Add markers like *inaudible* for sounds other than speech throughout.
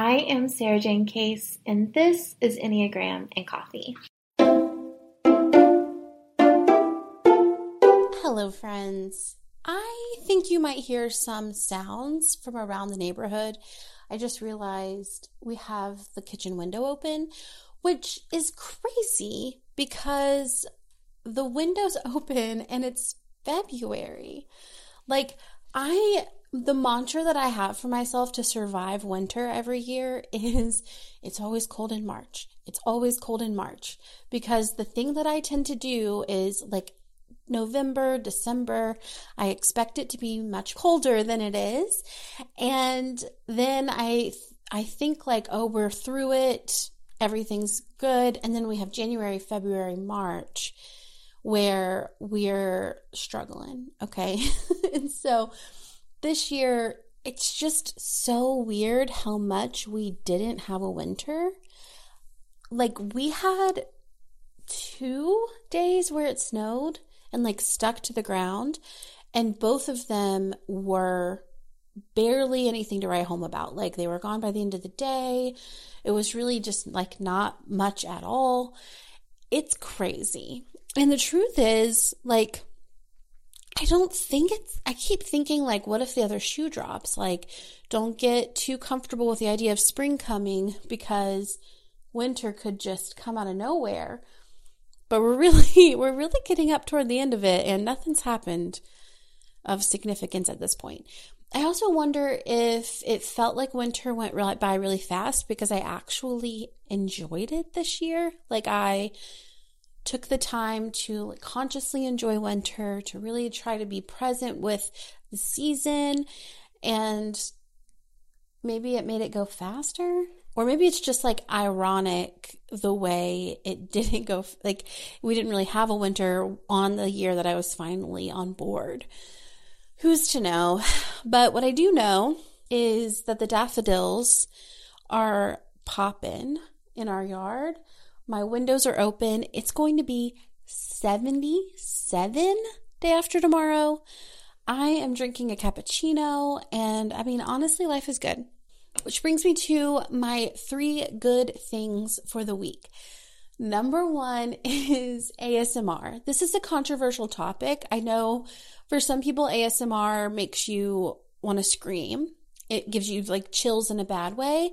I am Sarah Jane Case, and this is Enneagram and Coffee. Hello, friends. I think you might hear some sounds from around the neighborhood. I just realized we have the kitchen window open, which is crazy because the window's *laughs* open and it's February. Like, I the mantra that I have for myself to survive winter every year *laughs* is it's always cold in March. It's always cold in March because the thing that I tend to do is like November, December, I expect it to be much colder than it is. And then I I think like, oh, we're through it. Everything's good. And then we have January, February, March where we're struggling, okay? *laughs* and so this year, it's just so weird how much we didn't have a winter. Like, we had two days where it snowed and like stuck to the ground, and both of them were barely anything to write home about. Like, they were gone by the end of the day. It was really just like not much at all. It's crazy. And the truth is, like, I don't think it's, I keep thinking, like, what if the other shoe drops? Like, don't get too comfortable with the idea of spring coming because winter could just come out of nowhere. But we're *laughs* really, we're really getting up toward the end of it and nothing's happened of significance at this point. I also wonder if it felt like winter went by really fast because I actually enjoyed it this year. Like I took the time to consciously enjoy winter, to really try to be present with the season, and maybe it made it go faster. Or maybe it's just like ironic the way it *laughs* didn't go, like we didn't really have a winter on the year that I was finally on board. Who's to know? *sighs* But what I do know is that the daffodils are popping in our yard. My windows are open. It's going to be 77 day after tomorrow. I am drinking a cappuccino, and I mean, honestly, life is good. Which brings me to my three good things for the week. Number one *laughs* is ASMR. This is a controversial topic. I know for some people, ASMR makes you want to scream. It gives you like chills in a bad way.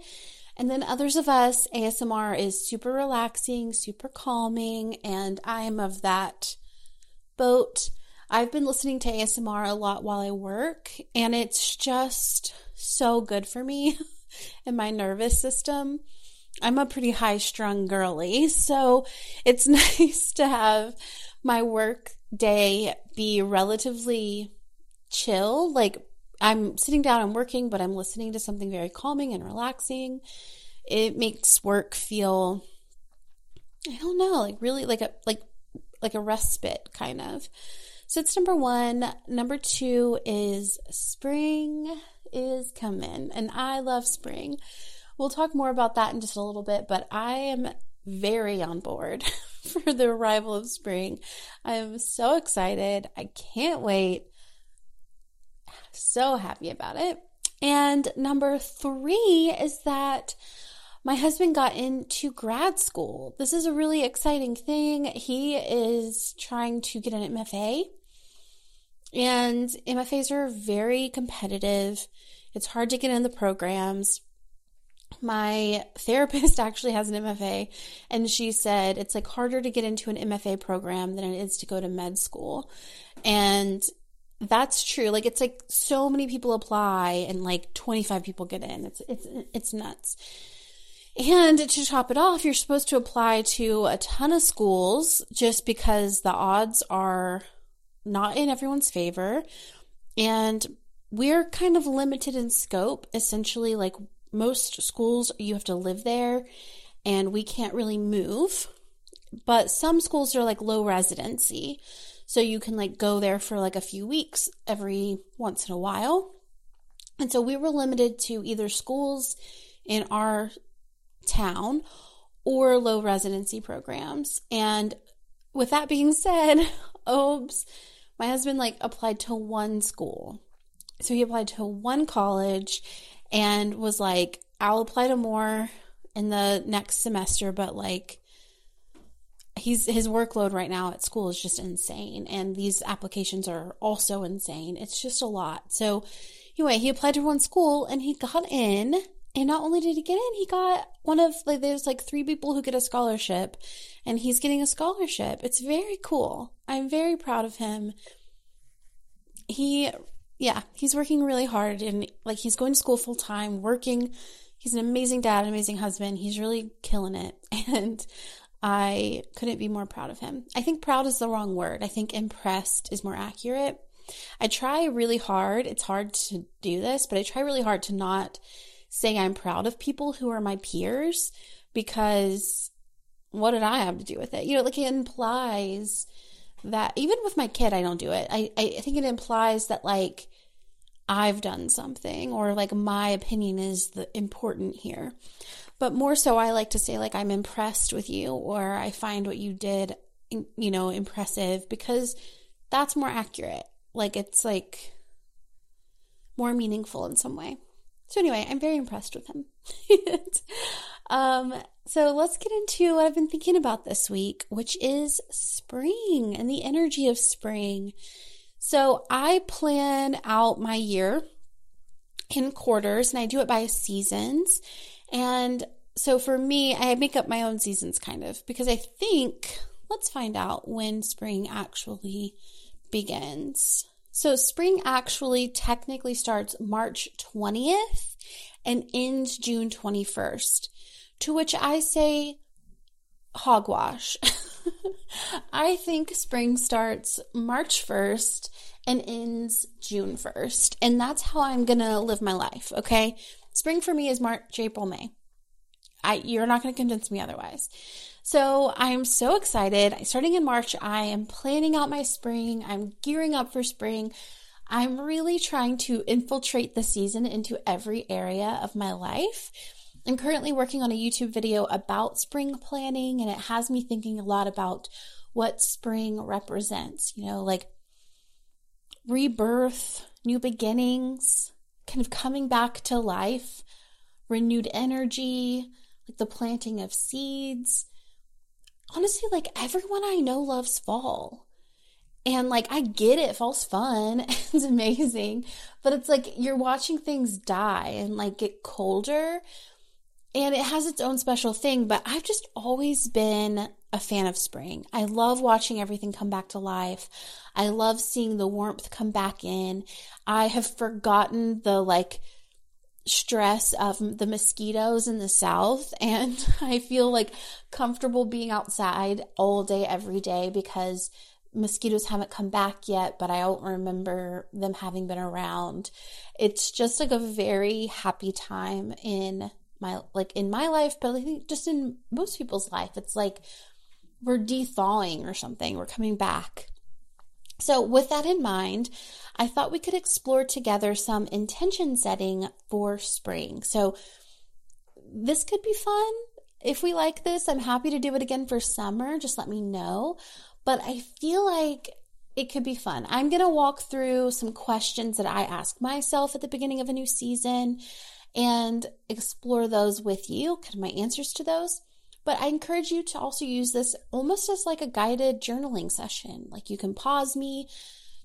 And then others of us, ASMR is super relaxing, super calming, and I'm of that boat. I've been listening to ASMR a lot while I work, and it's just so good for me *laughs* and my nervous system. I'm a pretty high strung girly, so it's *laughs* nice to have my work day be relatively chill, like I'm sitting down and working, but I'm listening to something very calming and relaxing. It makes work feel I don't know, like really like a like like a respite kind of. So it's number 1. Number 2 is spring is coming and I love spring. We'll talk more about that in just a little bit, but I am very on board *laughs* for the arrival of spring. I am so excited. I can't wait. So happy about it. And number three is that my husband got into grad school. This is a really exciting thing. He is trying to get an MFA, and MFAs are very competitive. It's hard to get in the programs. My therapist *laughs* actually has an MFA, and she said it's like harder to get into an MFA program than it is to go to med school. And that's true. Like it's like so many people apply and like 25 people get in. It's it's it's nuts. And to top it off, you're supposed to apply to a ton of schools just because the odds are not in everyone's favor. And we're kind of limited in scope. Essentially, like most schools you have to live there and we can't really move. But some schools are like low residency. So you can like go there for like a few weeks every once in a while. And so we were limited to either schools in our town or low residency programs. And with that being said, *laughs* Obes, my husband like applied to one school. So he applied to one college and was like, I'll apply to more in the next semester, but like he's his workload right now at school is just insane and these applications are also insane. It's just a lot. So anyway, he applied to one school and he got in and not only did he get in, he got one of like there's like three people who get a scholarship and he's getting a scholarship. It's very cool. I'm very proud of him. He yeah, he's working really hard and like he's going to school full time, working. He's an amazing dad, an amazing husband. He's really killing it. *laughs* And I couldn't be more proud of him. I think proud is the wrong word. I think impressed is more accurate. I try really hard. It's hard to do this, but I try really hard to not say I'm proud of people who are my peers because what did I have to do with it? You know, like it implies that even with my kid, I don't do it. I, I think it implies that like I've done something or like my opinion is the important here. But more so, I like to say like I'm impressed with you or I find what you did, you know, impressive because that's more accurate. Like it's like more meaningful in some way. So anyway, I'm very impressed with him. *laughs* um, so let's get into what I've been thinking about this week, which is spring and the energy of spring. So I plan out my year in quarters and I do it by seasons. And so for me, I make up my own seasons kind of because I think, let's find out when spring actually begins. So spring actually technically starts March 20th and ends June 21st. To which I say, hogwash. *laughs* I think spring starts March 1st and ends June 1st. And that's how I'm going to live my life, okay? Spring for me is March, April, May. I, you're not going to convince me otherwise. So I'm so excited. Starting in March, I am planning out my spring. I'm gearing up for spring. I'm really trying to infiltrate the season into every area of my life. I'm currently working on a YouTube video about spring planning, and it has me thinking a lot about what spring represents, you know, like rebirth, new beginnings, kind of coming back to life, renewed energy, like the planting of seeds. Honestly, like everyone I know loves fall. And like, I get it. Fall's fun. *laughs* it's amazing. But it's like you're watching things die and like get colder and it has its own special thing, but I've just always been a fan of spring. I love watching everything come back to life. I love seeing the warmth come back in. I have forgotten the like stress of the mosquitoes in the south *laughs* and I feel like comfortable being outside all day every day because mosquitoes haven't come back yet, but I don't remember them having been around. It's just like a very happy time in my like in my life, but I think just in most people's life, it's like we're de-thawing or something. We're coming back. So, with that in mind, I thought we could explore together some intention setting for spring. So, this could be fun. If we like this, I'm happy to do it again for summer. Just let me know. But I feel like it could be fun. I'm going to walk through some questions that I ask myself at the beginning of a new season and explore those with you, kind of my answers to those. But I encourage you to also use this almost as like a guided journaling session. Like you can pause me,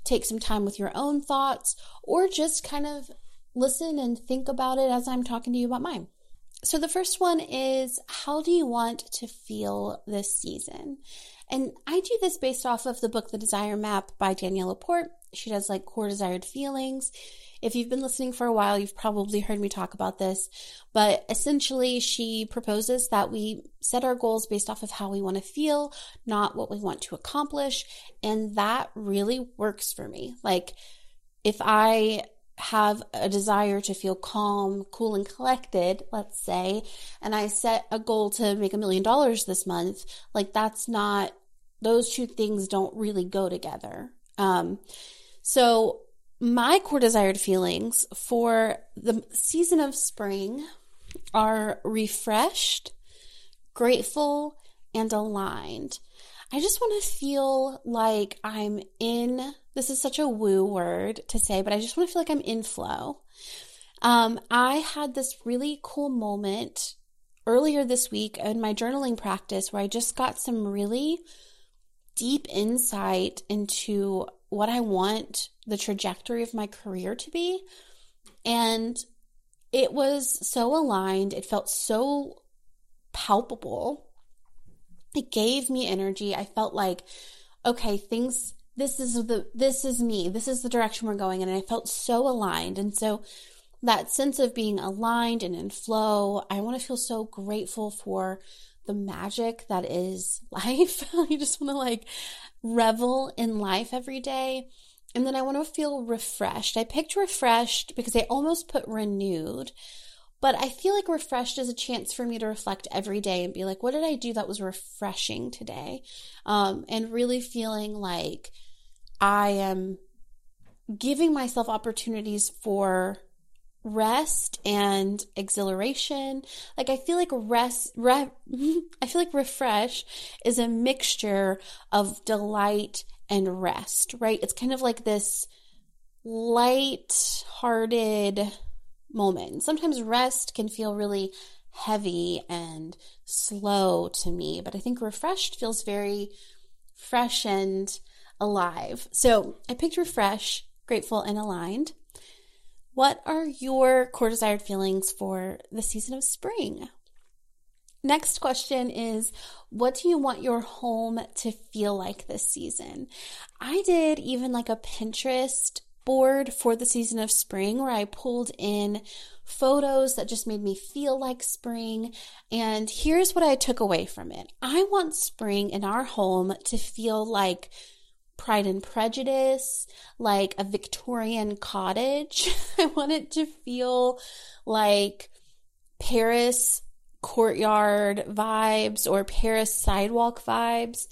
take some time with your own thoughts, or just kind of listen and think about it as I'm talking to you about mine. So the first one is how do you want to feel this season? And I do this based off of the book The Desire Map by Danielle LaPorte. She does like core desired feelings. If you've been listening for a while, you've probably heard me talk about this, but essentially she proposes that we set our goals based off of how we want to feel, not what we want to accomplish. And that really works for me. Like if I have a desire to feel calm, cool, and collected, let's say, and I set a goal to make a million dollars this month, like that's not, those two things don't really go together. Um, so my core desired feelings for the season of spring are refreshed, grateful, and aligned. I just want to feel like I'm in this is such a woo word to say, but I just want to feel like I'm in flow. Um, I had this really cool moment earlier this week in my journaling practice where I just got some really deep insight into what I want the trajectory of my career to be. And it was so aligned, it felt so palpable. It gave me energy. I felt like, okay, things this is the this is me this is the direction we're going in and i felt so aligned and so that sense of being aligned and in flow i want to feel so grateful for the magic that is *laughs* life you just want to like revel in life every day and then i want to feel refreshed i picked refreshed because i almost put renewed but I feel like refreshed is a chance for me to reflect every day and be like, what did I do that was refreshing today? Um, and really feeling like I am giving myself opportunities for rest and exhilaration. Like I feel like rest, re- *laughs* I feel like refresh is a mixture of delight and rest, right? It's kind of like this light-hearted moment. Sometimes rest can feel really heavy and slow to me, but I think refreshed feels very fresh and alive. So I picked refresh, grateful, and aligned. What are your core desired feelings for the season of spring? Next question is What do you want your home to feel like this season? I did even like a Pinterest board for the season of spring where I pulled in photos that just made me feel like spring. And here's what I took away from it I want spring in our home to feel like Pride and Prejudice, like a Victorian cottage. *laughs* I want it to feel like Paris courtyard vibes or Paris sidewalk vibes.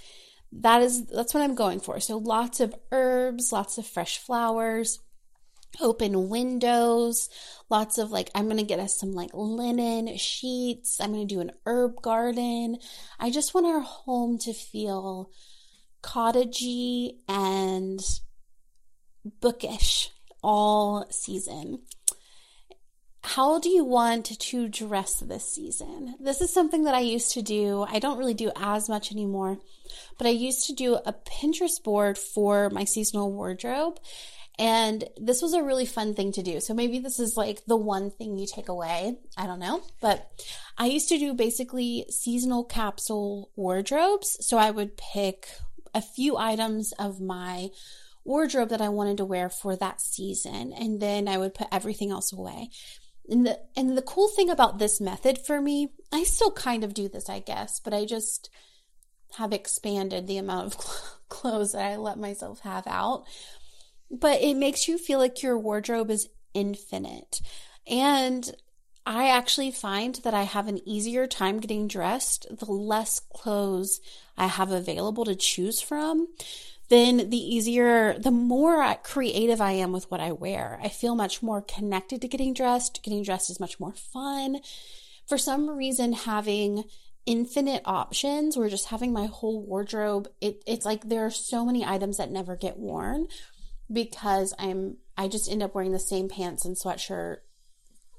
That is that's what I'm going for. So lots of herbs, lots of fresh flowers, open windows, lots of like I'm going to get us some like linen sheets. I'm going to do an herb garden. I just want our home to feel cottagey and bookish all season. How do you want to dress this season? This is something that I used to do. I don't really do as much anymore, but I used to do a Pinterest board for my seasonal wardrobe. And this was a really fun thing to do. So maybe this is like the one thing you take away. I don't know. But I used to do basically seasonal capsule wardrobes. So I would pick a few items of my wardrobe that I wanted to wear for that season, and then I would put everything else away. And the and the cool thing about this method for me, I still kind of do this, I guess, but I just have expanded the amount of *laughs* clothes that I let myself have out. But it makes you feel like your wardrobe is infinite. And I actually find that I have an easier time getting dressed the less clothes I have available to choose from. Then the easier, the more creative I am with what I wear. I feel much more connected to getting dressed. Getting dressed is much more fun. For some reason, having infinite options or just having my whole wardrobe, it, it's like there are so many items that never get worn because I'm I just end up wearing the same pants and sweatshirt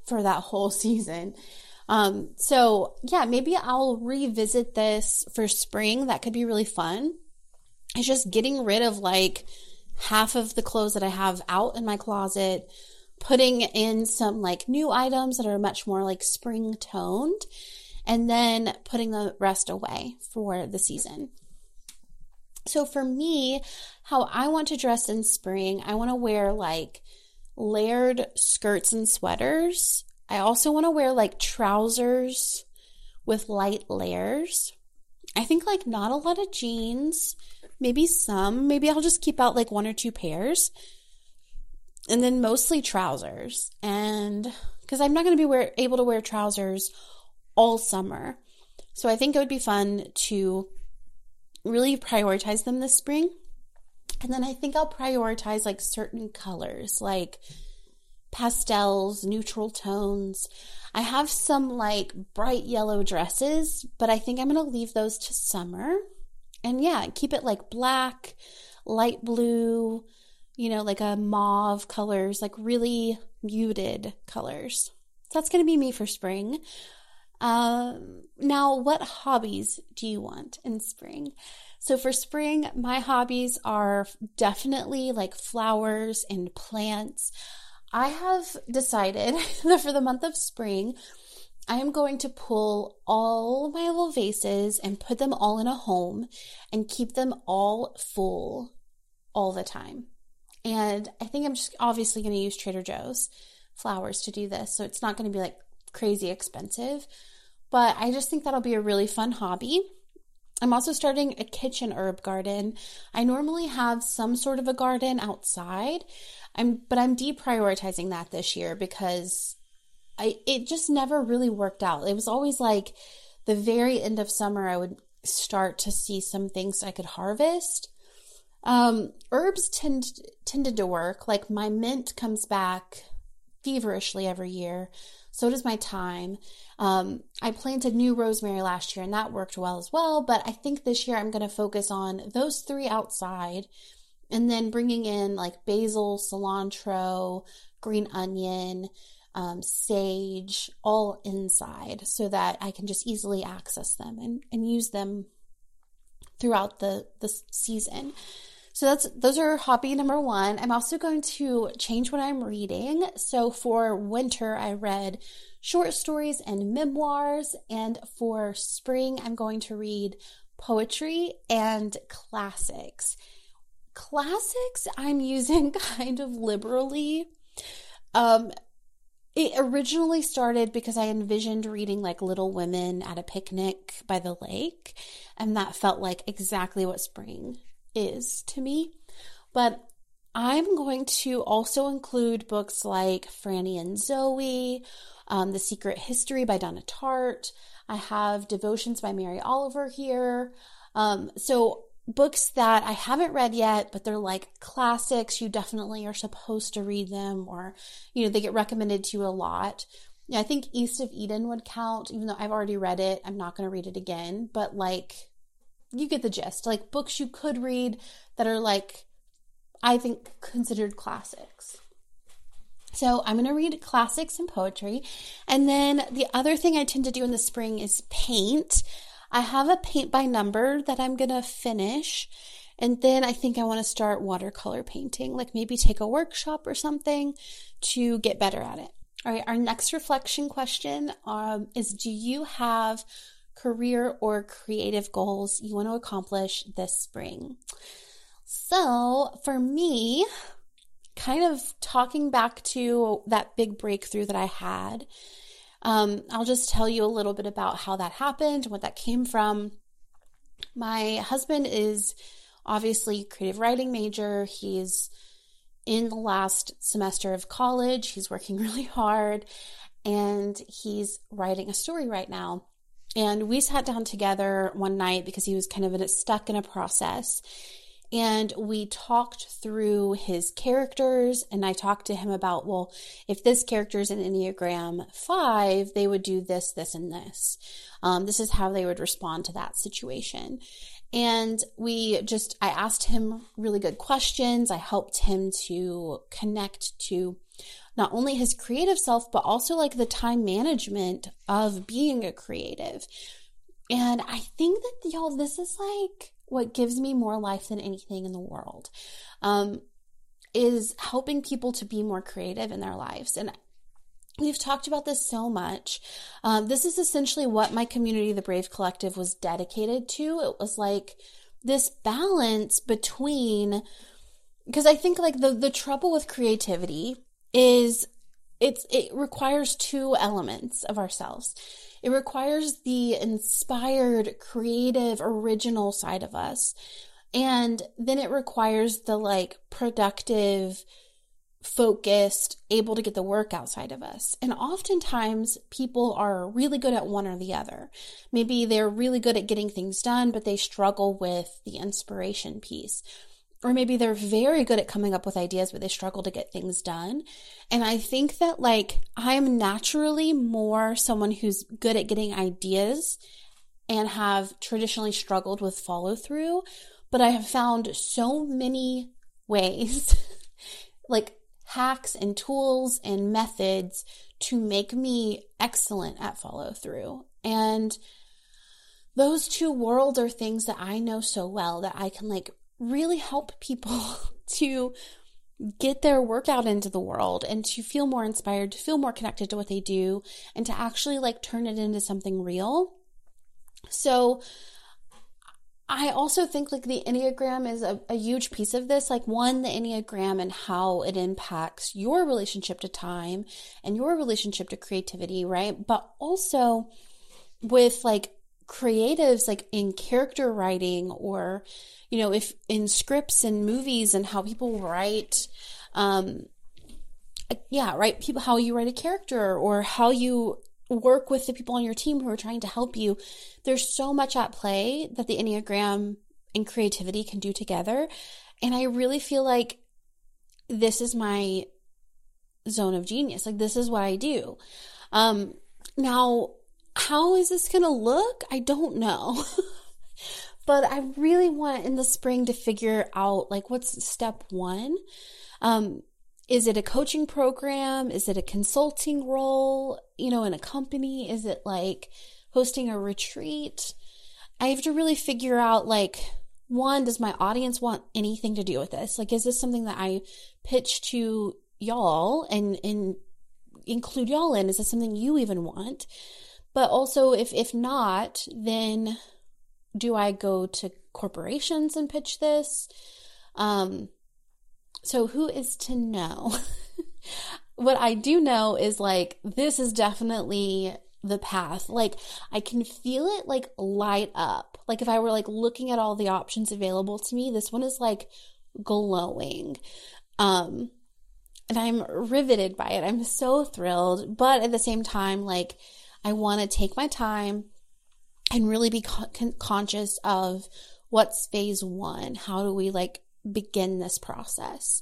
for that whole season. Um, so yeah, maybe I'll revisit this for spring. That could be really fun. It's just getting rid of like half of the clothes that I have out in my closet, putting in some like new items that are much more like spring toned, and then putting the rest away for the season. So for me, how I want to dress in spring, I want to wear like layered skirts and sweaters. I also want to wear like trousers with light layers. I think like not a lot of jeans, maybe some. Maybe I'll just keep out like one or two pairs. and then mostly trousers. And because I'm not going to be wear, able to wear trousers all summer. So I think it would be fun to really prioritize them this spring. And then I think I'll prioritize like certain colors, like pastels, neutral tones. I have some like bright yellow dresses, but I think I'm going to leave those to summer. And yeah, keep it like black, light blue, you know, like a mauve colors, like really muted colors. So that's going to be me for spring. Um, now, what hobbies do you want in spring? So for spring, my hobbies are definitely like flowers and plants. I have decided *laughs* that for the month of spring, I am going to pull all my little vases and put them all in a home and keep them all full all the time. And I think I'm just obviously going to use Trader Joe's flowers to do this. So it's not going to be like crazy expensive, but I just think that'll be a really fun hobby. I'm also starting a kitchen herb garden. I normally have some sort of a garden outside. I'm but I'm deprioritizing that this year because I it just never really worked out. It was always like the very end of summer I would start to see some things I could harvest. Um, herbs tend tended to work. Like my mint comes back feverishly every year. So does my thyme. Um, I planted new rosemary last year and that worked well as well. But I think this year I'm going to focus on those three outside and then bringing in like basil, cilantro, green onion, um, sage, all inside so that I can just easily access them and, and use them throughout the, the season. So that's those are hobby number one. I'm also going to change what I'm reading. So for winter, I read short stories and memoirs, and for spring, I'm going to read poetry and classics. Classics I'm using *laughs* kind of liberally. Um, it originally started because I envisioned reading like Little Women at a picnic by the lake, and that felt like exactly what spring is to me. But I'm going to also include books like Franny and Zooey, um, The Secret History by Donna Tartt. I have Devotions by Mary Oliver here. Um, so books that I haven't read yet, but they're like classics. You definitely are supposed to read them, or you know they get recommended to you a lot. Yeah, I think East of Eden would count, even though I've already read it. I'm not going to read it again, but like you get the gist. Like books you could read that are like, I think, considered classics. So I'm going to read classics and poetry. And then the other thing I tend to do in the spring is paint. I have a paint by number that I'm going to finish. And then I think I want to start watercolor painting, like maybe take a workshop or something to get better at it. All right, our next reflection question um, is Do you have career or creative goals you want to accomplish this spring. So, for me, kind of talking back to that big breakthrough that I had, um, I'll just tell you a little bit about how that happened, what that came from. My husband is obviously creative writing major. He's in the last semester of college. He's working *laughs* really hard and he's writing a story right now. And we sat down together one night because he was kind of in a, stuck in a process. And we talked through his characters, and I talked to him about, well, if this character is an Enneagram 5, they would do this, this, and this. Um, this is how they would respond to that situation. And we just, I asked him really good questions. I helped him to connect to not only his creative self, but also like the time management of being a creative. And I think that, y'all, this is like what gives me more life than anything in the world. Um, is helping people to be more creative in their lives. And We've talked about this so much. Um, this is essentially what my community, the Brave Collective, was dedicated to. It was like this balance between, because I think like the the trouble with creativity is it's it requires two elements of ourselves. It requires the inspired, creative, original side of us. And then it requires the like productive, focused, able to get the work outside of us. And oftentimes people are really good at one or the other. Maybe they're really good at getting things done, but they struggle with the inspiration piece. Or maybe they're very good at coming up with ideas, but they struggle to get things done. And I think that like I'm naturally more someone who's good at getting ideas and have traditionally struggled with follow through. But I have found so many ways, *laughs* like hacks and tools and methods to make me excellent at follow through. And those two worlds are things that I know so well that I can like really help people *laughs* to get their workout into the world and to feel more inspired, to feel more connected to what they do, and to actually like turn it into something real. So, I also think like the Enneagram is a, a huge piece of this. Like, one, the Enneagram and how it impacts your relationship to time and your relationship to creativity, right? But also with like creatives, like in character writing or, you know, if in scripts and movies and how people write, um, yeah, right. People, how you write a character or how you work with the people on your team who are trying to help you. There's so much at play that the Enneagram and creativity can do together. And I really feel like this is my zone of genius. Like this is what I do. Um, now, how is this going to look? I don't know. *laughs* but I really want in the spring to figure out like what's step one. Um, is it a coaching program? Is it a consulting role, you know, in a company? Is it like hosting a retreat? I have to really figure out like, one, does my audience want anything to do with this? Like, is this something that I pitch to y'all and, and include y'all in? Is this something you even want? But also, if, if not, then do I go to corporations and pitch this? Um, so, who is to know? *laughs* what I do know is like, this is definitely the path. Like, I can feel it like light up. Like, if I were like looking at all the options available to me, this one is like glowing. Um, and I'm riveted by it. I'm so thrilled. But at the same time, like, I want to take my time and really be con- conscious of what's phase one. How do we like begin this process.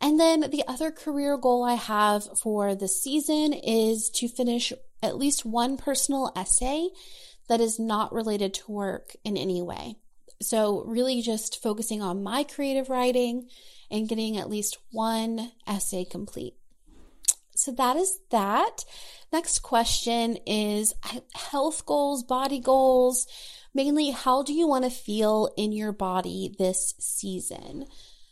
And then the other career goal I have for the season is to finish at least one personal essay that is not related to work in any way. So, really just focusing on my creative writing and getting at least one essay complete. So, that is that. Next question is health goals, body goals mainly how do you want to feel in your body this season?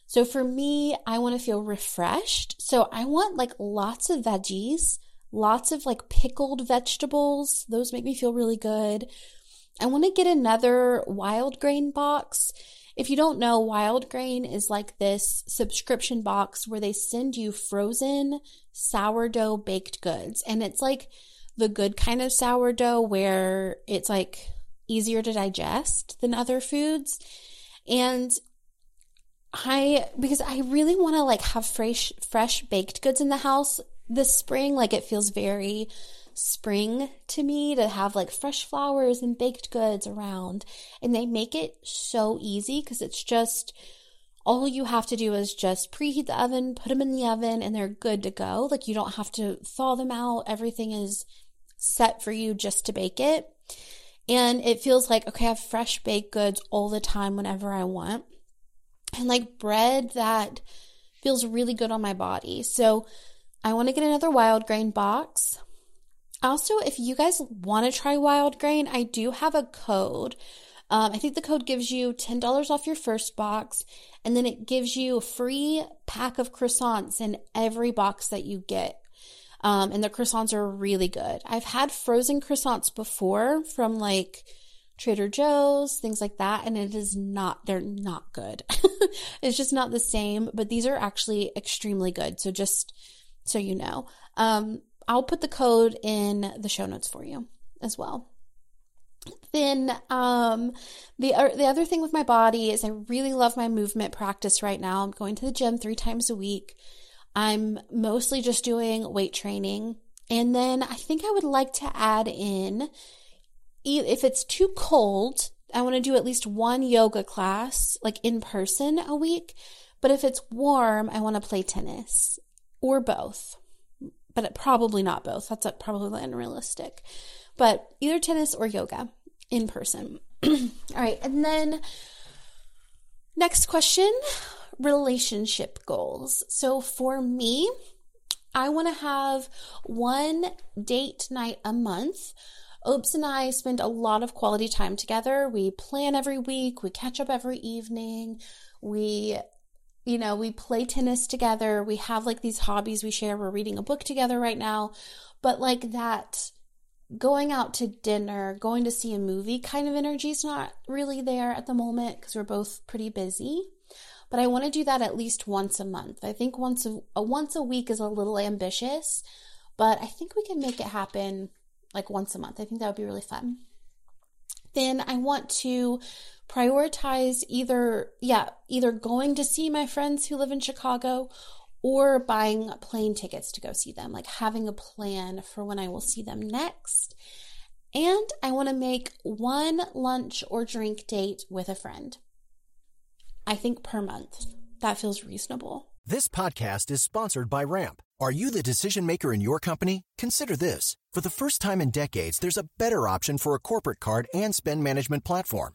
So for me, I want to feel refreshed. So I want like lots of veggies, lots of like pickled vegetables. Those make me feel really good. I want to get another Wildgrain box. If you don't know, Wildgrain is like this subscription box where they send you frozen sourdough baked goods. And it's like the good kind of sourdough where it's like easier to digest than other foods. And I, because I really want to like have fresh, fresh baked goods in the house this spring. Like it feels very spring to me to have like fresh flowers and baked goods around. And they make it so easy because it's just, all you have to do is just preheat the oven, put them in the oven, and they're good to go. Like you don't have to thaw them out. Everything is set for you just to bake it. And it feels like, okay, I have fresh baked goods all the time whenever I want. And like bread that feels really good on my body. So I want to get another Wildgrain box. Also, if you guys want to try Wildgrain, I do have a code. Um, I think the code gives you $10 off your first box, and then it gives you a free pack of croissants in every box that you get. Um, and the croissants are really good. I've had frozen croissants before from like Trader Joe's, things like that, and it is not, they're not good. *laughs* it's just not the same, but these are actually extremely good. So just so you know, um, I'll put the code in the show notes for you as well. Then um, the the other thing with my body is I really love my movement practice right now. I'm going to the gym three times a week. I'm mostly just doing weight training. And then I think I would like to add in, if it's too cold, I want to do at least one yoga class, like in person a week. But if it's warm, I want to play tennis or both. But probably not both. That's probably unrealistic. But either tennis or yoga in person. *clears throat* All right. And then next question relationship goals. So for me, I want to have one date night a month. Opes and I spend a lot of quality time together. We plan every week, we catch up every evening, we you know, we play tennis together. We have like these hobbies we share. We're reading a book together right now. But like that going out to dinner, going to see a movie kind of energy is not really there at the moment because we're both pretty busy but I want to do that at least once a month. I think once a, a once a week is a little ambitious, but I think we can make it happen like once a month. I think that would be really fun. Then I want to prioritize either yeah, either going to see my friends who live in Chicago or buying plane tickets to go see them, like having a plan for when I will see them next. And I want to make one lunch or drink date with a friend. I think per month. That feels reasonable. This podcast is sponsored by Ramp. Are you the decision maker in your company? Consider this. For the first time in decades, there's a better option for a corporate card and spend management platform.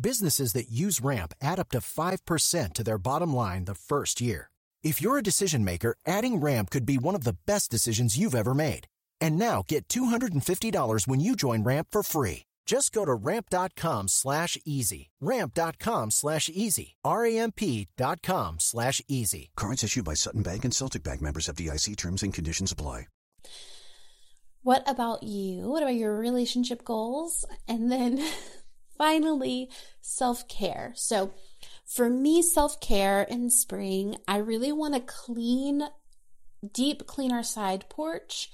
Businesses that use Ramp add up to 5% to their bottom line the first year. If you're a decision maker, adding Ramp could be one of the best decisions you've ever made. And now get $250 when you join Ramp for free. Just go to ramp.com slash easy. Ramp.com slash easy. R-A-M-P.com slash easy. Cards issued by Sutton Bank and Celtic Bank members FDIC terms and conditions apply. What about you? What about your relationship goals? And then *laughs* finally, self-care. So for me, self-care in spring, I really want to clean, deep clean our side porch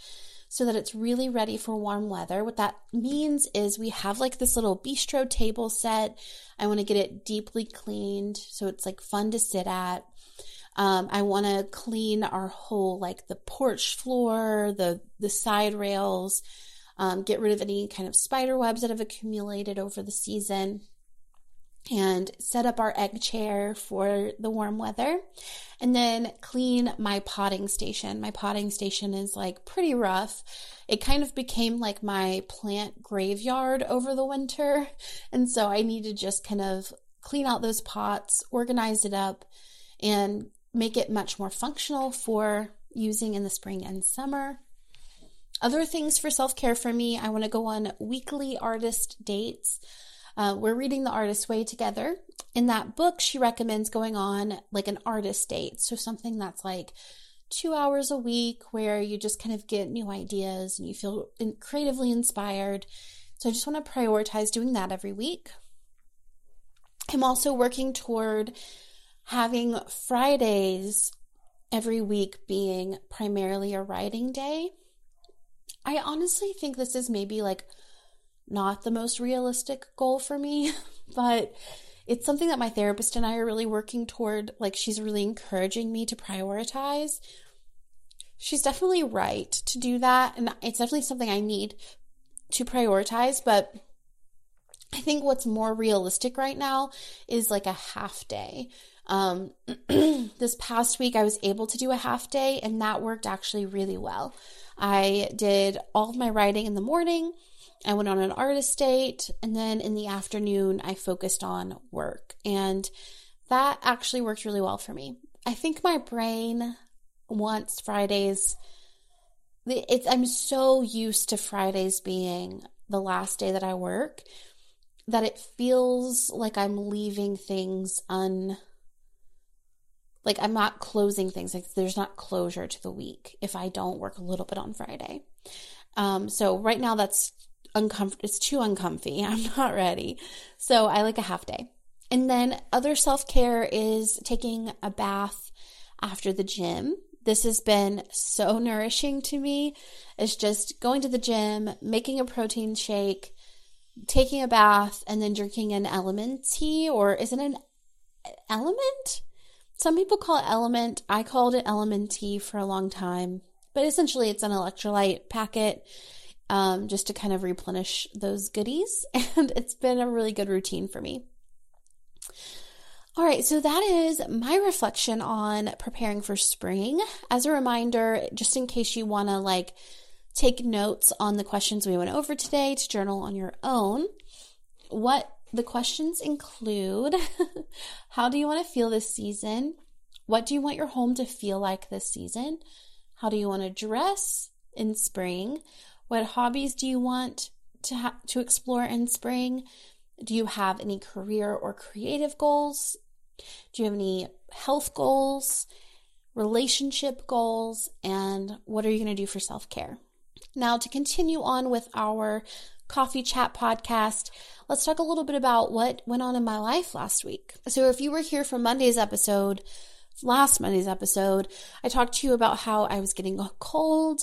so that it's really ready for warm weather. What that means is we have like this little bistro table set. I want to get it deeply cleaned so it's like fun to sit at. Um, I want to clean our whole like the porch floor, the the side rails, um, get rid of any kind of spider webs that have accumulated over the season and set up our egg chair for the warm weather and then clean my potting station. My potting station is like pretty rough. It kind of became like my plant graveyard over the winter. *laughs* And so I need to just kind of clean out those pots, organize it up, and make it much more functional for using in the spring and summer. Other things for self care for me, I want to go on weekly artist dates. Uh, we're reading The Artist's Way together. In that book, she recommends going on like an artist date. So something that's like two hours a week where you just kind of get new ideas and you feel creatively inspired. So I just want to prioritize doing that every week. I'm also working toward having Fridays every week being primarily a writing day. I honestly think this is maybe like not the most realistic goal for me, *laughs* but it's something that my therapist and I are really working toward. Like, she's really encouraging me to prioritize. She's definitely right to do that. And it's definitely something I need to prioritize. But I think what's more realistic right now is like a half day. Um, *clears throat* this past week, I was able to do a half day, and that worked actually really well. I did all of my writing in the morning I went on an artist date, and then in the afternoon, I focused on work. And that actually worked really well for me. I think my brain wants Fridays. It's, I'm so used to Fridays being the last day that I work that it feels like I'm leaving things un like I'm not closing things like there's not closure to the week if I don't work a little bit on Friday. Um, so right now that's uncomfortable. It's too uncomfy. *laughs* I'm not ready. So I like a half day. And then other self care is taking a bath after the gym. This has been so *laughs* nourishing to me. It's just going to the gym, making a protein shake, taking a bath, and then drinking an element tea, or is it an element? Some people call it element. I called it element tea for a long time, but essentially it's an electrolyte packet um, just to kind of replenish those goodies. *laughs* And it's been a really good routine for me. All right, so that is my reflection on preparing for spring. As a reminder, just in case you want to like take notes on the questions we went over today to journal on your own, what the questions include *laughs* how do you want to feel this season? What do you want your home to feel like this season? How do you want to dress in spring? What hobbies do you want to ha- to explore in spring? Do you have any career or creative goals? Do you have any health goals, relationship goals, and what are you going to do for self care? Now, to continue on with our coffee chat podcast, let's talk a little bit about what went on in my life last week. So, if you were here for Monday's episode, last Monday's episode, I talked to you about how I was getting a cold,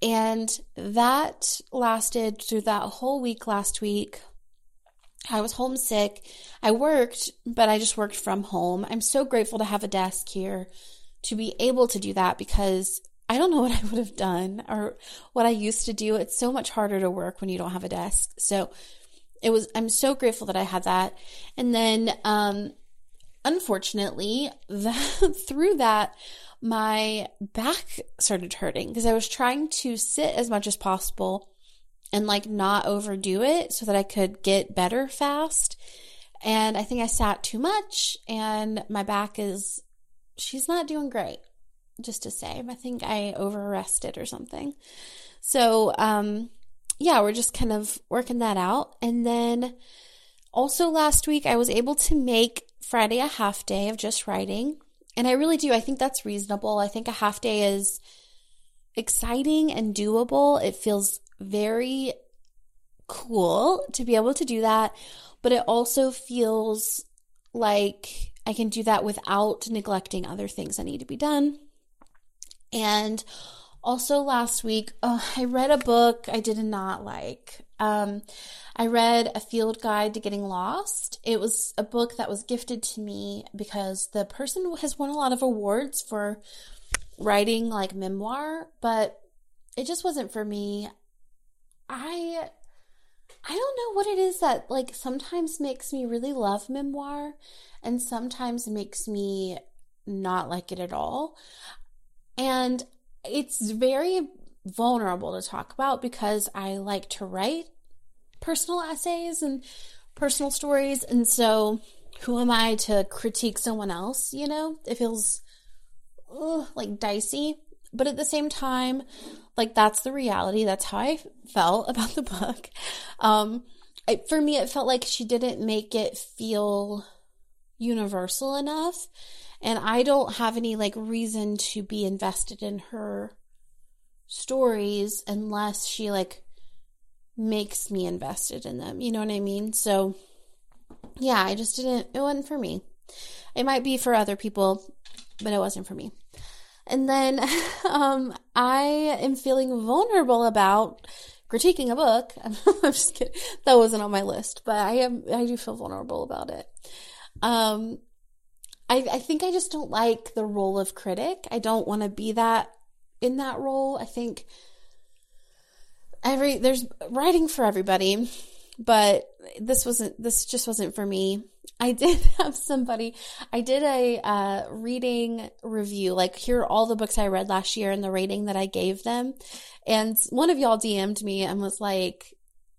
and that lasted through that whole week last week. I was homesick. I worked, but I just worked from home. I'm so grateful to have a desk here to be able to do that because I don't know what I would have done or what I used to do. It's so much harder to work when you don't have a desk. So it was, I'm so grateful that I had that. And then, um, unfortunately, *laughs* through that, my back started hurting because I was trying to sit as much as possible and like not overdo it so that I could get better fast. And I think I sat too much and my back is, she's not doing great, just to say. I think I over rested or something. So, um, yeah, we're just kind of working that out. And then also last week, I was able to make Friday a half day of just writing. And I really do. I think that's reasonable. I think a half day is exciting and doable. It feels very cool to be able to do that, but it also feels like I can do that without neglecting other things that need to be done. And also last week, oh, I read a book I did not like. Um, I read A Field Guide to Getting Lost. It was a book that was gifted to me because the person has won a lot of awards for writing like memoir, but it just wasn't for me. I I don't know what it is that like sometimes makes me really love memoir and sometimes makes me not like it at all. And it's very vulnerable to talk about because I like to write personal essays and personal stories and so who am I to critique someone else, you know? It feels ugh, like dicey. But at the same time, like that's the reality. That's how I felt *laughs* about the book. Um, for me, it felt like she didn't make it feel universal enough. And I don't have any like reason to be invested in her stories unless she like makes me invested in them. You know what I mean? So yeah, I just didn't, it wasn't for me. It might be for other people, but it wasn't for me. And then *laughs* um, I am feeling vulnerable about critiquing a book. *laughs* I'm just kidding. That wasn't on my list, but I am. I do feel vulnerable about it. Um, I, I think I just don't like the role of critic. I don't want to be that in that role. I think every there's writing for everybody, but this wasn't. This just wasn't for me. I *laughs* did have somebody, I did a uh, reading review, like here are all the books I read last year and the rating that I gave them. And one of y'all DM'd me and was like,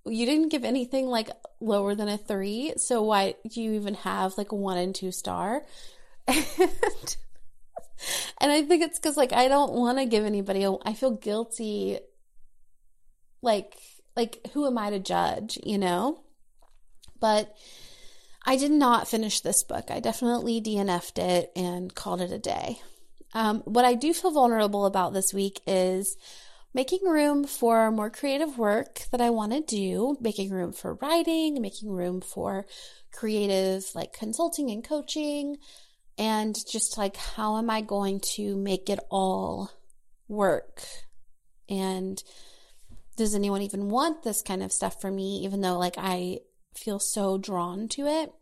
you didn't give anything like lower than a three. So why do you even have like one and two star? And, and I think it's because like I don't want to give anybody, a, I feel guilty. Like, like who am I to judge, you know? But I did not finish this book. I definitely DNF'd it and called it a day. Um, what I do feel vulnerable about this week is making room for more creative work that I want to do, making room for writing, making room for creative like consulting and coaching, and just like how am I going to make it all work? And does anyone even want this kind of stuff for me, even though like I feel so drawn to it?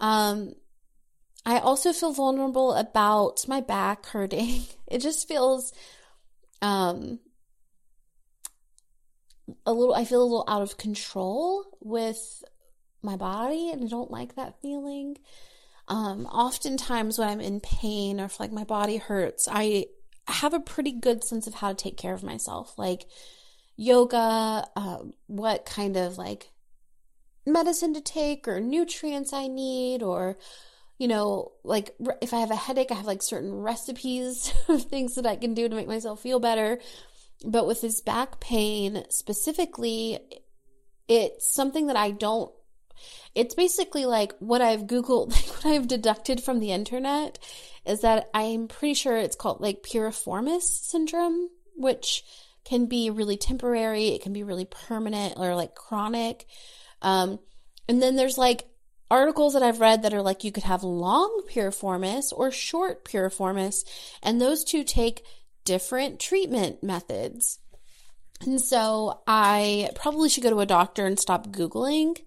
Um, I also feel vulnerable about my back hurting. *laughs* It just feels um a little I feel a little out of control with my body and I don't like that feeling. Um oftentimes when I'm in pain or if like my body hurts, I have a pretty good sense of how to take care of myself. Like yoga, uh, what kind of like medicine to take or nutrients I need or you know, like if I have a headache, I have like certain recipes *laughs* of things that I can do to make myself feel better. But with this back pain specifically, it's something that I don't it's basically like what I've Googled, *laughs* like what I've deducted from the internet is that I'm pretty sure it's called like piriformis syndrome, which can be really temporary, it can be really permanent or like chronic. Um, and then there's like articles that I've read that are like you could have long piriformis or short piriformis, and those two take different treatment methods. And so I probably should go to a doctor and stop Googling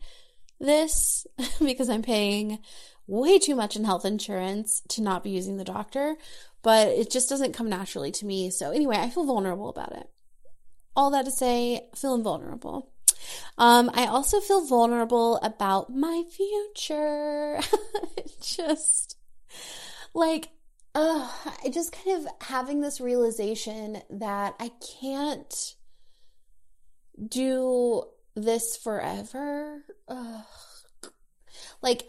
this *laughs* because I'm paying way too much in health insurance to not be using the doctor, but it just doesn't come naturally to me. So, anyway, I feel vulnerable about it. All that to say, feeling vulnerable. Um, I also feel vulnerable about my future. *laughs* just like, uh, I just kind of having this realization that I can't do this forever. Ugh. Like,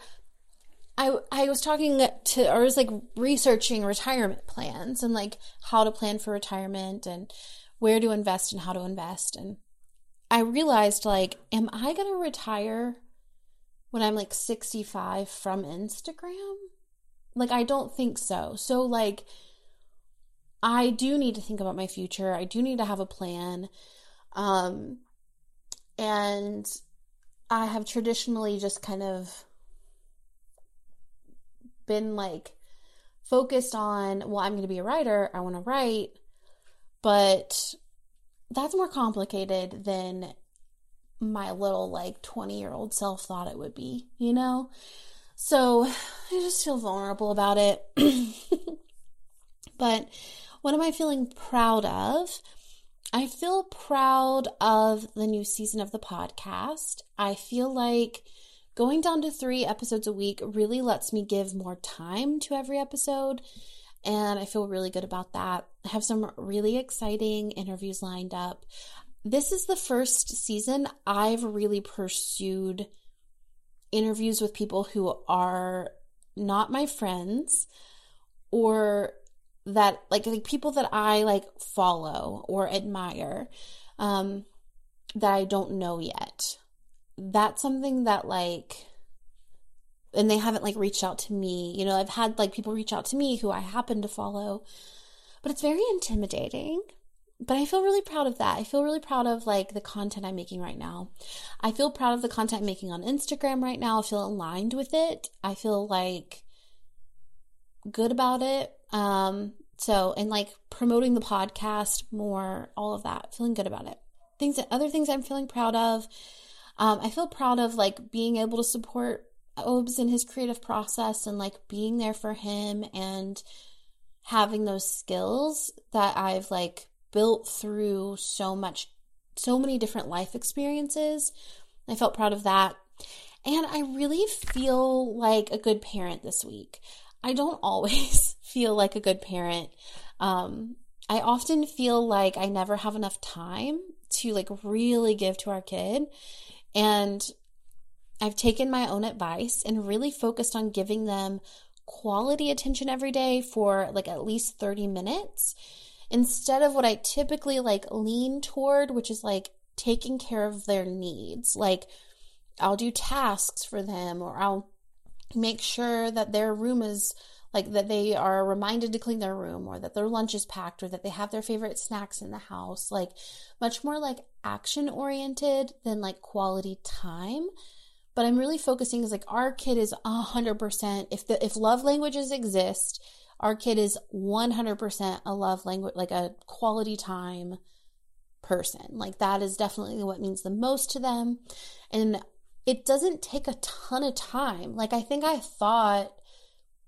I I was talking to I was like researching retirement plans and like how to plan for retirement and where to invest and how to invest and I realized like, am I going to retire when I'm like 65 from Instagram? Like, I don't think so. So, like, I do need to think about my future. I do need to have a plan. Um, and I have traditionally just kind of been like focused on, well, I'm going to be a writer. I want to write. But that's more complicated than my little like 20 year old self thought it would be, you know? So I just feel vulnerable about it. *clears throat* but what am I feeling proud of? I feel proud of the new season of the podcast. I feel like going down to three episodes a week really lets me give more time to every episode and I feel really good about that. I have some really exciting interviews lined up. This is the first season I've really pursued interviews with people who are not my friends or that like, like people that I like follow or admire um that I don't know yet. That's something that like and they haven't like reached out to me. You know, I've had like people reach out to me who I happen to follow, but it's very intimidating. But I feel really proud of that. I feel really proud of like the content I'm making right now. I feel proud of the content I'm making on Instagram right now. I feel aligned with it. I feel like good about it. Um, so and like promoting the podcast more, all of that, feeling good about it. Things that other things I'm feeling proud of. Um, I feel proud of like being able to support Obes in his creative process and like being there for him and having those skills that I've like built through so much, so many different life experiences. I felt proud of that. And I really feel like a good parent this week. I don't *laughs* always feel like a good parent. Um, I often feel like I never have enough time to like really give to our kid. And I've taken my own advice and really focused on giving them quality attention every day for like at least 30 minutes instead of what I typically like lean toward, which is like taking care of their needs. Like I'll do tasks for them or I'll make sure that their room is like that they are reminded to clean their room or that their lunch is packed or that they have their favorite snacks in the house. Like much more like action oriented than like quality time. But I'm really focusing is like our kid is 100% if the if love languages exist, our kid is 100% a love language like a quality time person. Like that is definitely what means the most to them. And it doesn't take a ton of time. Like I think I thought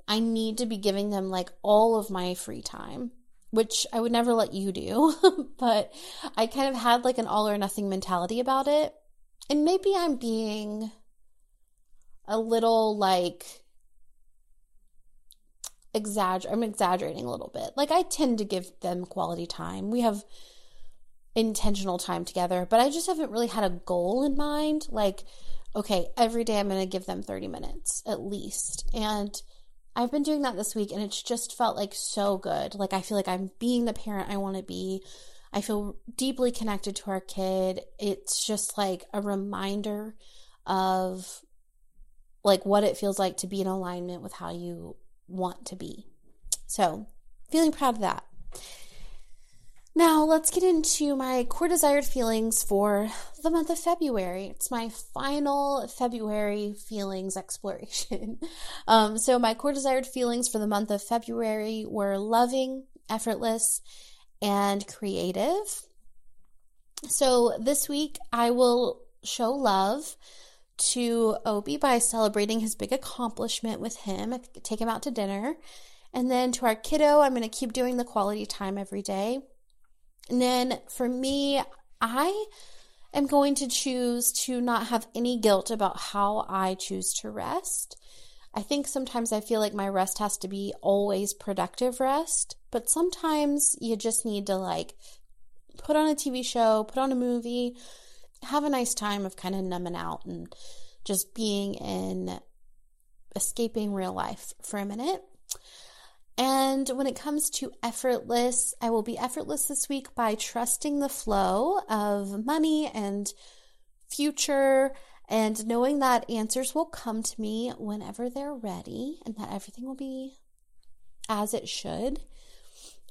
I need to be giving them like all of my free time, which I would never let you do, *laughs* but I kind of had like an all or nothing mentality about it. And maybe I'm being a little like exagger I'm exaggerating a little bit. Like I tend to give them quality time. We have intentional time together, but I just haven't really had a goal in mind. Like, okay, every day I'm going to give them 30 minutes at least. And I've been doing that this week and it's just felt like so good. Like I feel like I'm being the parent I want to be. I feel deeply connected to our kid. It's just like a reminder of like what it feels like to be in alignment with how you want to be. So, feeling proud of that. Now, let's get into my core desired feelings for the month of February. It's my final February feelings exploration. *laughs* Um, so, my core desired feelings for the month of February were loving, effortless, and creative. So, this week I will show love to Obi by celebrating his big accomplishment with him, take him out to dinner. And then to our kiddo, I'm going to keep doing the quality time every day. And then for me, I am going to choose to not have any guilt about how I choose to rest. I think sometimes I feel like my rest has to be always productive rest, but sometimes you just need to like put on a TV show, put on a movie, have a nice time of kind of numbing out and just being in escaping real life for a minute. And when it comes to effortless, I will be effortless this week by trusting the flow of money and future and knowing that answers will come to me whenever they're ready and that everything will be as it should.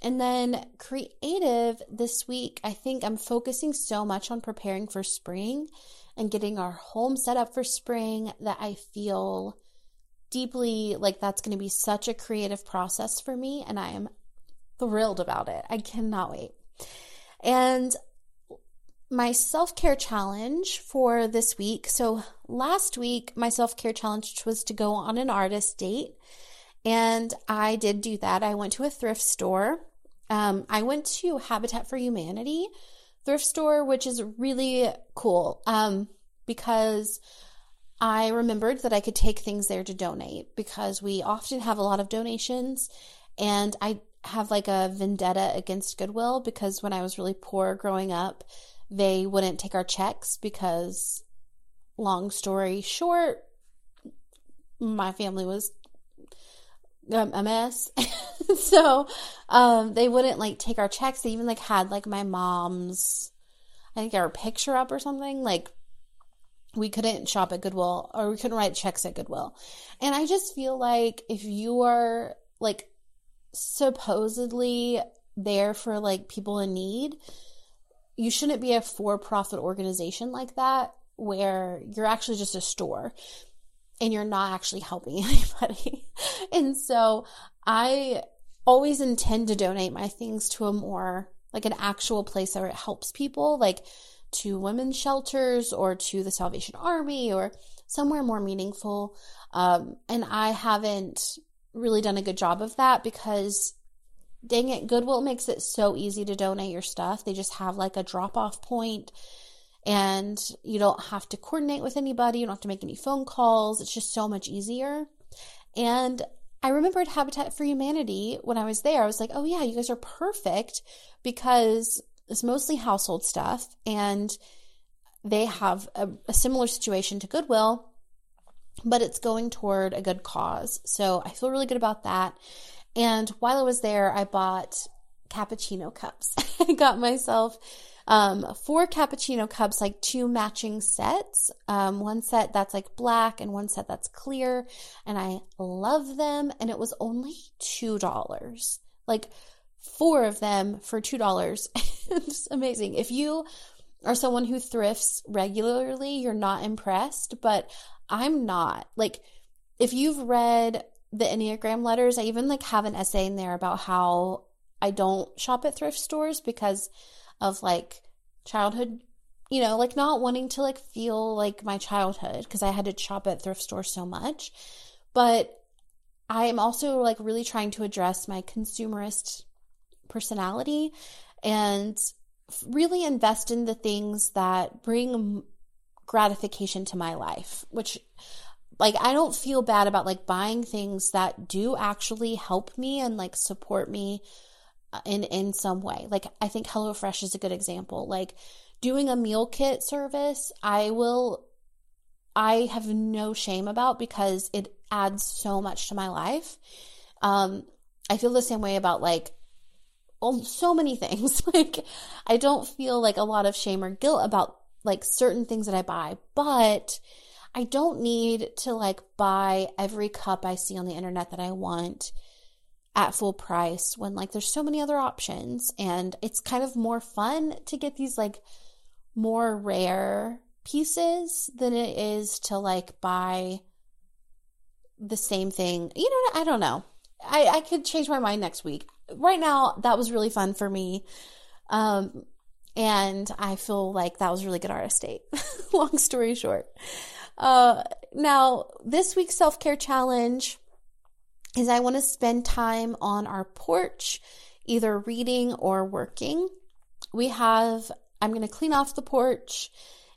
And then creative this week, I think I'm focusing so much on preparing for spring and getting our home set up for spring that I feel deeply like that's going to be such a creative process for me. And I am thrilled about it. I cannot wait. And my self care challenge for this week. So last week, my self care challenge was to go on an artist date. And I did do that. I went to a thrift store. Um, I went to Habitat for Humanity thrift store, which is really cool um, because I remembered that I could take things there to donate because we often have a lot of donations. And I have like a vendetta against Goodwill because when I was really poor growing up, they wouldn't take our checks because, long story short, my family was a mess. *laughs* so um, they wouldn't like take our checks. They even like had like my mom's, I think our picture up or something. Like we couldn't shop at Goodwill or we couldn't write checks at Goodwill. And I just feel like if you are like supposedly there for like people in need, you shouldn't be a for profit organization like that where you're actually just a store and you're not actually helping *laughs* anybody. and so I always intend to donate my things to a more like an actual place where it helps people, like to women's shelters or to the Salvation Army or somewhere more meaningful. Um, and I haven't really done a good job of that because dang it, Goodwill makes it so easy to donate your stuff. They just have like a drop off point and you don't have to coordinate with anybody. You don't have to make any phone calls. It's just so much easier. And I remembered Habitat for Humanity when I was there. I was like, oh, yeah, you guys are perfect because it's mostly household stuff and they have a, a similar situation to Goodwill, but it's going toward a good cause. So I feel really good about that. And while I was there, I bought cappuccino cups. *laughs* I got myself Um, four cappuccino cups, like two matching sets. Um, one set that's like black and one set that's clear. And I love them. And it was only $2. Like four of them for $2. *laughs* it's amazing. If you are someone who thrifts regularly, you're not impressed, but I'm not. Like, if you've read the Enneagram letters, I even like have an essay in there about how I don't shop at thrift stores because of like childhood, you know, like not wanting to like feel like my childhood because I had to shop at thrift stores so much. But I am also like really trying to address my consumerist personality and really invest in the things that bring gratification to my life, which like I don't feel bad about like buying things that do actually help me and like support me in in some way. Like I think HelloFresh is a good example. Like doing a meal kit service, I will I have no shame about because it adds so much to my life. Um I feel the same way about like so many things. *laughs* like I don't feel like a lot of shame or guilt about like certain things that I buy, but I don't need to like buy every cup I see on the internet that I want at full price when like there's so many other options and it's kind of more fun to get these like more rare pieces than it is to like buy the same thing. You know, I don't know. I, I could change my mind next week. Right now, that was really fun for me. Um, and I feel like that was really good artist date. *laughs* Long story short. Uh, now, this week's self care challenge is I want to spend time on our porch, either reading or working. We have, I'm going to clean off the porch.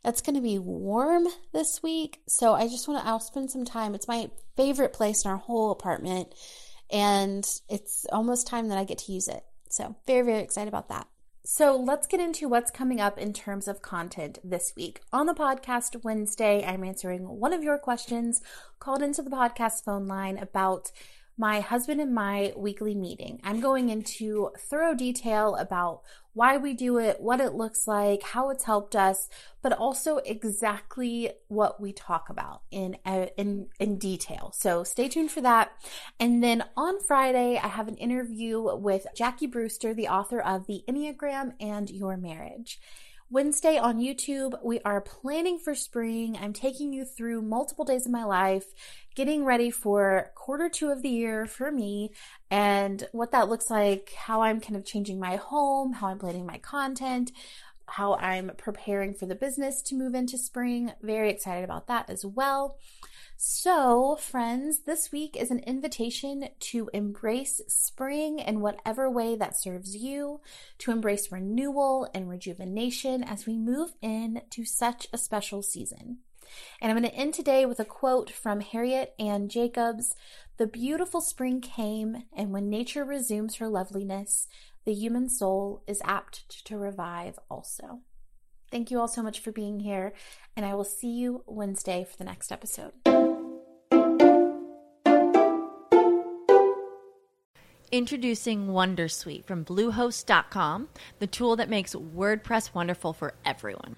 It's going to be warm this week. So I just want to, I'll spend some time. It's my favorite place in our whole apartment. And it's almost time that I get to use it. So very, very excited about that. So let's get into what's coming up in terms of content this week. On the podcast Wednesday, I'm answering one of your questions called into the podcast phone line about my husband and my weekly meeting. I'm going into thorough detail about why we do it, what it looks like, how it's helped us, but also exactly what we talk about in uh, in in detail. So stay tuned for that. And then on Friday, I have an interview with Jackie Brewster, the author of The Enneagram and Your Marriage. Wednesday on YouTube, we are planning for spring. I'm taking you through multiple days of my life, getting ready for quarter two of the year for me and what that looks like, how I'm kind of changing my home, how I'm planning my content, how I'm preparing for the business to move into spring. Very excited about that as well. So, friends, this week is an invitation to embrace spring in whatever way that serves you, to embrace renewal and rejuvenation as we move into such a special season. And I'm going to end today with a quote from Harriet Ann Jacobs The beautiful spring came, and when nature resumes her loveliness, the human soul is apt to revive also. Thank you all so much for being here, and I will see you Wednesday for the next episode. Introducing Wondersuite from Bluehost.com, the tool that makes WordPress wonderful for everyone.